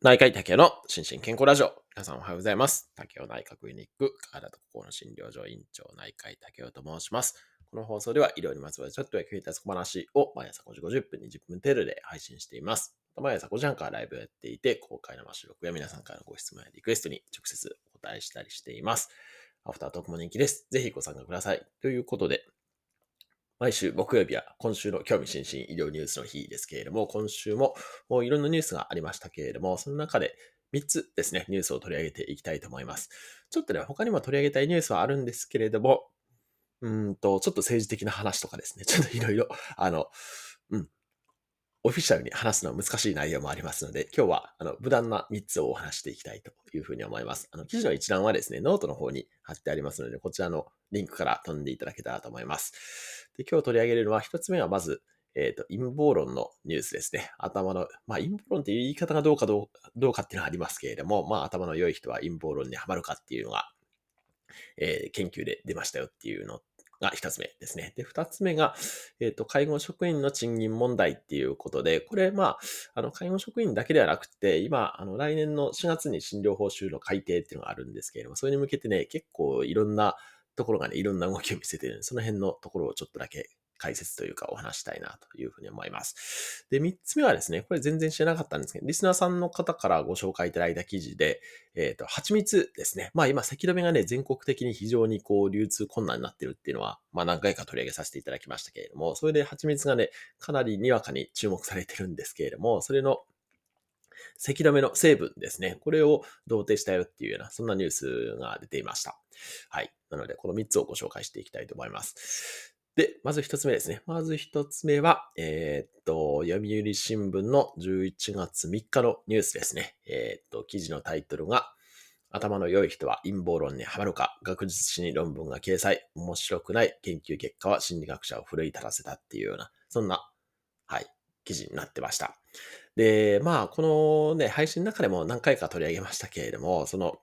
内科医竹の心身健康ラジオ。皆さんおはようございます。竹雄内科クリニック、体と心の診療所院長内科医竹雄と申します。この放送では医療にまつわるちょっと役に立つ小話を毎朝5時50分、20分程度で配信しています。毎朝5時半からライブをやっていて、公開生収録や皆さんからのご質問やリクエストに直接お答えしたりしています。アフタートークも人気です。ぜひご参加ください。ということで、毎週木曜日は今週の興味津々医療ニュースの日ですけれども、今週ももういろんなニュースがありましたけれども、その中で3つですね、ニュースを取り上げていきたいと思います。ちょっとね、他にも取り上げたいニュースはあるんですけれども、うんと、ちょっと政治的な話とかですね、ちょっといろいろ、あの、オフィシャルに話すのは難しい内容もありますので、今日は、あの、無難な3つをお話していきたいというふうに思います。あの、記事の一覧はですね、ノートの方に貼ってありますので、こちらのリンクから飛んでいただけたらと思います。で、今日取り上げるのは、1つ目はまず、えっ、と、陰謀論のニュースですね。頭の、まあ、陰謀論っていう言い方がどうかどうどうかっていうのはありますけれども、まあ、頭の良い人は陰謀論にはまるかっていうのが、えー研究で出ましたよっていうのが一つ目ですね。で、二つ目が、えっ、と、介護職員の賃金問題っていうことで、これ、まあ、あの、介護職員だけではなくて、今、あの、来年の4月に診療報酬の改定っていうのがあるんですけれども、それに向けてね、結構いろんなところがね、いろんな動きを見せてるんで、その辺のところをちょっとだけ解説というかお話したいなというふうに思います。で、三つ目はですね、これ全然知らなかったんですけど、リスナーさんの方からご紹介いただいた記事で、えっ、と、蜂蜜ですね。まあ今、咳止めがね、全国的に非常にこう、流通困難になってるっていうのは、まあ何回か取り上げさせていただきましたけれども、それで蜂蜜がね、かなりにわかに注目されてるんですけれども、それの咳止めの成分ですね。これを同定したよっていうような、そんなニュースが出ていました。はい。なので、この3つをご紹介していきたいと思います。で、まず1つ目ですね。まず1つ目は、えーっと、読売新聞の11月3日のニュースですね。えーっと、記事のタイトルが、頭の良い人は陰謀論にはまるか、学術誌に論文が掲載、面白くない研究結果は心理学者を奮い立たせたっていうような、そんな、はい、記事になってました。で、まあ、このね、配信の中でも何回か取り上げましたけれども、その、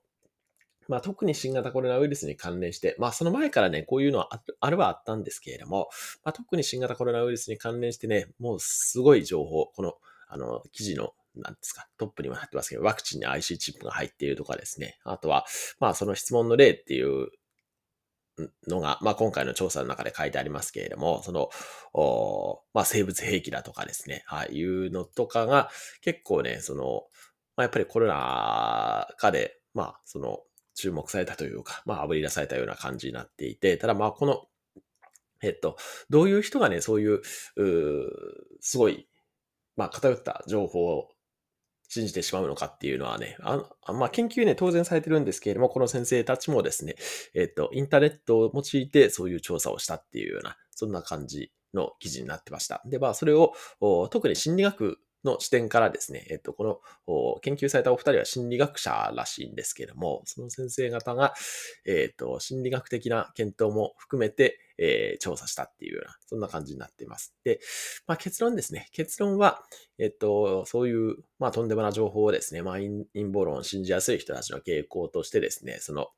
まあ、特に新型コロナウイルスに関連して、まあ、その前からね、こういうのはああるはあったんですけれども、まあ、特に新型コロナウイルスに関連してね、もうすごい情報、この、あの、記事の、なんですか、トップにもなってますけど、ワクチンに IC チップが入っているとかですね、あとは、まあ、その質問の例っていうのが、まあ、今回の調査の中で書いてありますけれども、その、おまあ、生物兵器だとかですね、はい、いうのとかが結構ね、その、まあ、やっぱりコロナ禍で、まあ、その、注目されたというか、まあ、炙り出されたような感じになっていて、ただまあ、この、えっと、どういう人がね、そういう、うーすごい、まあ、偏った情報を信じてしまうのかっていうのはね、ああまあ、研究ね、当然されてるんですけれども、この先生たちもですね、えっと、インターネットを用いてそういう調査をしたっていうような、そんな感じの記事になってました。で、まあ、それを、特に心理学の視点からですね、えっと、この研究されたお二人は心理学者らしいんですけども、その先生方が、えっと、心理学的な検討も含めて、えー調査したっていうような、そんな感じになっています。で、まあ、結論ですね。結論は、えっと、そういう、まあ、とんでもな情報をですね、まあ、陰謀論を信じやすい人たちの傾向としてですね、その、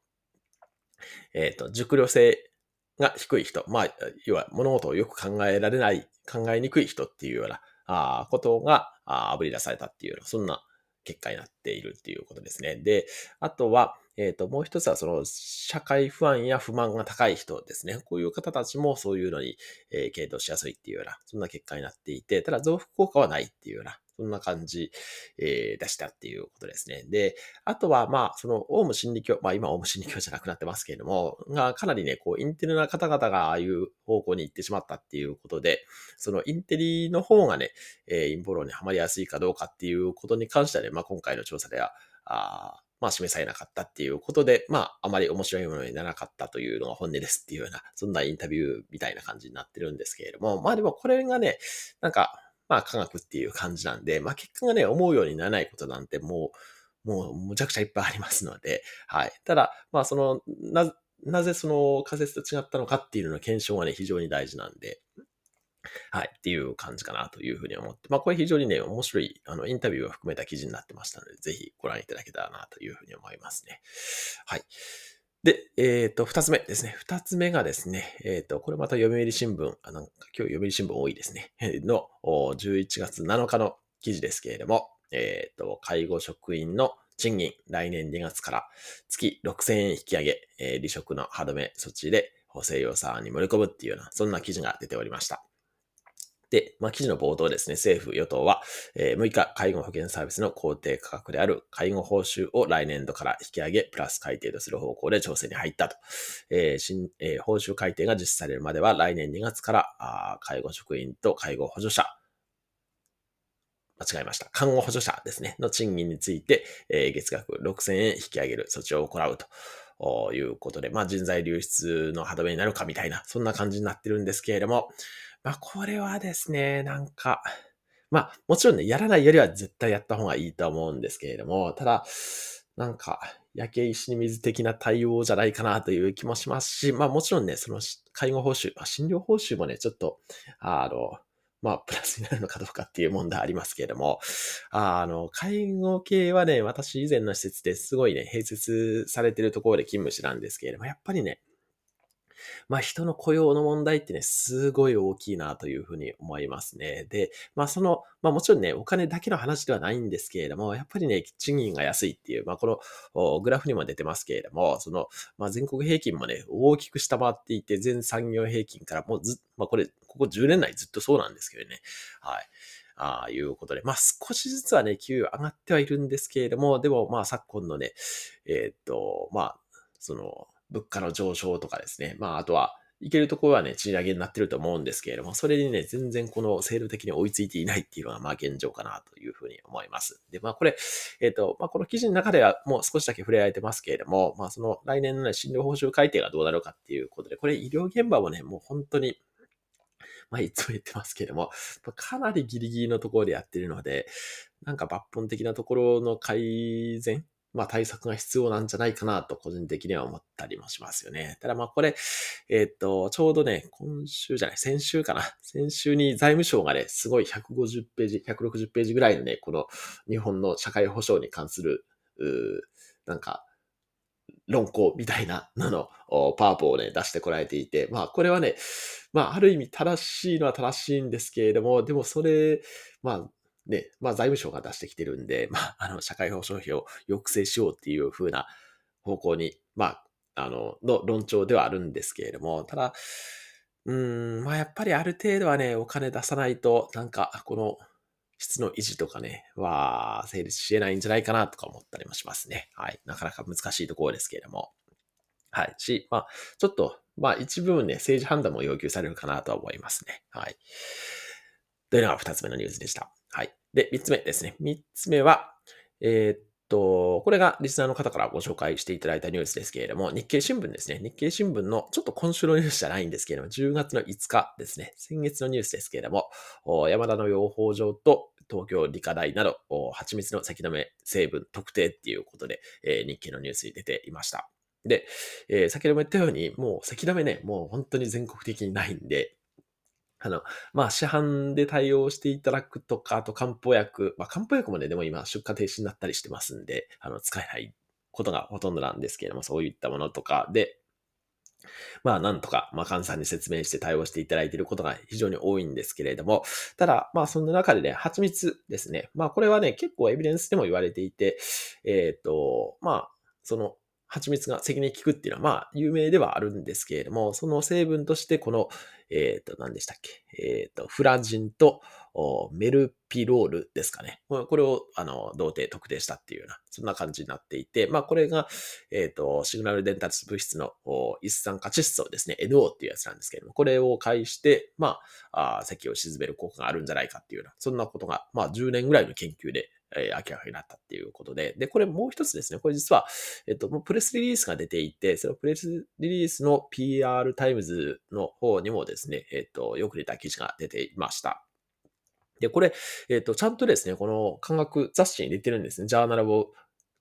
えっと、熟慮性が低い人、まあ、要は物事をよく考えられない、考えにくい人っていうような、ああことが、あぶ、り出されたっていうような、そんな結果になっているっていうことですね。で、あとは、えっ、と、もう一つは、その、社会不安や不満が高い人ですね。こういう方たちもそういうのに、えー、傾倒しやすいっていうような、そんな結果になっていて、ただ増幅効果はないっていうような、そんな感じ、えー出したっていうことですね。で、あとは、まあ、その、オウム真理教、まあ、今、オウム真理教じゃなくなってますけれども、が、かなりね、こう、インテリな方々がああいう方向に行ってしまったっていうことで、その、インテリの方がね、えー陰謀論にはまりやすいかどうかっていうことに関してはね、まあ、今回の調査では、あーまあ、示されなかったっていうことで、まあ、あまり面白いものにならなかったというのが本音ですっていうような、そんなインタビューみたいな感じになってるんですけれども、まあでもこれがね、なんか、まあ科学っていう感じなんで、まあ結果がね、思うようにならないことなんてもう、もうむちゃくちゃいっぱいありますので、はい。ただ、まあその、な、なぜその仮説と違ったのかっていうのの検証はね、非常に大事なんで、はい、っていう感じかなというふうに思って、まあこれ非常にね、面白い、あの、インタビューを含めた記事になってましたので、ぜひご覧いただけたらなというふうに思いますね。はい。で、えっ、と、二つ目ですね。二つ目がですね、えっ、と、これまた読売新聞、あなんか今日読売新聞多いですね。の11月7日の記事ですけれども、えっ、と、介護職員の賃金、来年2月から月6000円引き上げ、え離職の歯止め措置で補正予算に盛り込むっていうような、そんな記事が出ておりました。で、まあ、記事の冒頭ですね、政府・与党は、えー6日、介護保険サービスの公定価格である介護報酬を来年度から引き上げ、プラス改定とする方向で調整に入ったと。えー新えー報酬改定が実施されるまでは、来年2月から、あ介護職員と介護補助者、間違えました。看護補助者ですね、の賃金について、えー月額6000円引き上げる措置を行うと。いうことで、まあ人材流出の歯止めになるかみたいな、そんな感じになってるんですけれども、まあこれはですね、なんか、まあもちろんね、やらないよりは絶対やった方がいいと思うんですけれども、ただ、なんか、焼け石に水的な対応じゃないかなという気もしますし、まあもちろんね、その介護報酬、まあ、診療報酬もね、ちょっと、あの、まあ、プラスになるのかどうかっていう問題ありますけれども、あの、介護系はね、私以前の施設ですごいね、併設されてるところで勤務してたんですけれども、やっぱりね、まあ人の雇用の問題ってね、すごい大きいなというふうに思いますね。で、まあその、まあもちろんね、お金だけの話ではないんですけれども、やっぱりね、賃金が安いっていう、まあこのグラフにも出てますけれども、その、まあ全国平均もね、大きく下回っていて、全産業平均からもうず、まあこれ、ここ10年来ずっとそうなんですけどね。はい。ああ、いうことで。まあ少しずつはね、給与上がってはいるんですけれども、でもまあ昨今のね、えーっと、まあ、その、物価の上昇とかですね。まああとは、いけるところはね、賃上げになってると思うんですけれども、それにね、全然この制度的に追いついていないっていうのが、まあ現状かなというふうに思います。で、まあこれ、えっ、と、まあこの記事の中ではもう少しだけ触れられてますけれども、まあその来年のね、診療報酬改定がどうなるかっていうことで、これ医療現場もね、もう本当に、まあいつも言ってますけれども、かなりギリギリのところでやってるので、なんか抜本的なところの改善まあ対策が必要なんじゃないかなと個人的には思ったりもしますよね。ただまあこれ、えーと、ちょうどね、今週じゃない、先週かな。先週に財務省がね、すごい150ページ、160ページぐらいのね、この日本の社会保障に関する、うなんか、論考みたいなののパワポをね、出してこられていて、まあこれはね、まあある意味正しいのは正しいんですけれども、でもそれ、まあね、まあ財務省が出してきてるんで、まああの社会保障費を抑制しようっていう風な方向に、まあ、あの、の論調ではあるんですけれども、ただ、うん、まあやっぱりある程度はね、お金出さないと、なんかこの質の維持とかね、は成立し得ないんじゃないかなとか思ったりもしますね。はい。なかなか難しいところですけれども。はい。し、まあ、ちょっと、まあ一部分ね、政治判断も要求されるかなとは思いますね。はい。というのが二つ目のニュースでした。はい。で、三つ目ですね。三つ目は、えーっと、これがリスナーの方からご紹介していただいたニュースですけれども、日経新聞ですね。日経新聞の、ちょっと今週のニュースじゃないんですけれども、10月の5日ですね。先月のニュースですけれども、山田の養蜂場と東京理科大など、蜂蜜の先止め成分特定っていうことで、えー日経のニュースに出ていました。で、えー先ほども言ったように、もう咳止めね、もう本当に全国的にないんで、あの、まあ、市販で対応していただくとか、あと漢方薬、まあ、漢方薬もね、でも今出荷停止になったりしてますんで、あの、使えないことがほとんどなんですけれども、そういったものとかで、まあ、なんとか、まあ、患者さんに説明して対応していただいていることが非常に多いんですけれども、ただ、まあ、そんな中でね、蜂蜜ですね。まあ、これはね、結構エビデンスでも言われていて、えっ、と、まあ、その、蜂蜜が咳に効くっていうのは、まあ、有名ではあるんですけれども、その成分として、この、えっ、と、何でしたっけ？えっ、と、フラジンとメルピロールですかね。これを、あの、同定特定したっていうような、そんな感じになっていて、まあ、これが、えっ、と、シグナル伝達物質の一酸化窒素ですね。NO っていうやつなんですけれども、これを介して、まあ、あ咳を沈める効果があるんじゃないかっていうような、そんなことが、まあ、10年ぐらいの研究で、えー明らかになったっていうことで、で、これもう一つですね。これ実は、えっと、もうプレスリリースが出ていて、そのプレスリリースの PR タイムズの方にもですね、えっと、よく出た記事が出ていました。で、これ、えっと、ちゃんとですね、この科学雑誌に出てるんですね。Journal of,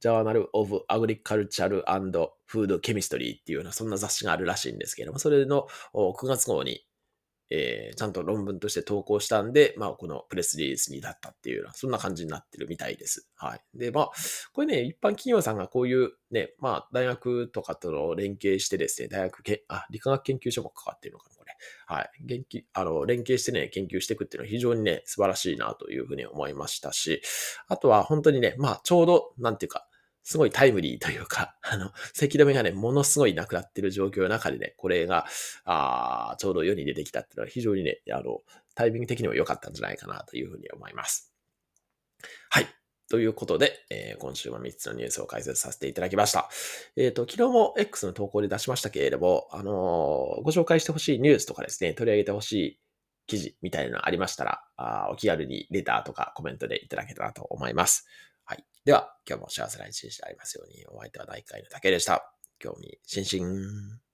Journal of Agriculture and Food Chemistry っていうような、そんな雑誌があるらしいんですけれども、それの9月号に、えーちゃんと論文として投稿したんで、まあ、このプレスリリースに至ったっていうような、そんな感じになってるみたいです。はい。で、まあ、これね、一般企業さんがこういうね、まあ、大学とかとの連携してですね、大学け、あ、理化学研究所も関わってるのかな、これ。はい。元気、あの、連携してね、研究していくっていうのは非常にね、素晴らしいなというふうに思いましたし、あとは本当にね、まあ、ちょうど、なんていうか、すごいタイムリーというか、あの、咳止めがね、ものすごいなくなってる状況の中でね、これが、あちょうど世に出てきたっていうのは非常にね、あの、タイミング的にも良かったんじゃないかなというふうに思います。はい。ということで、えー、今週も3つのニュースを解説させていただきました。えっ、ー、と、昨日も X の投稿で出しましたけれども、あのー、ご紹介してほしいニュースとかですね、取り上げてほしい記事みたいなのありましたらあ、お気軽にレターとかコメントでいただけたらと思います。はい。では、今日も幸せな一日でありますように、お相手は大会の竹でした。興味津々。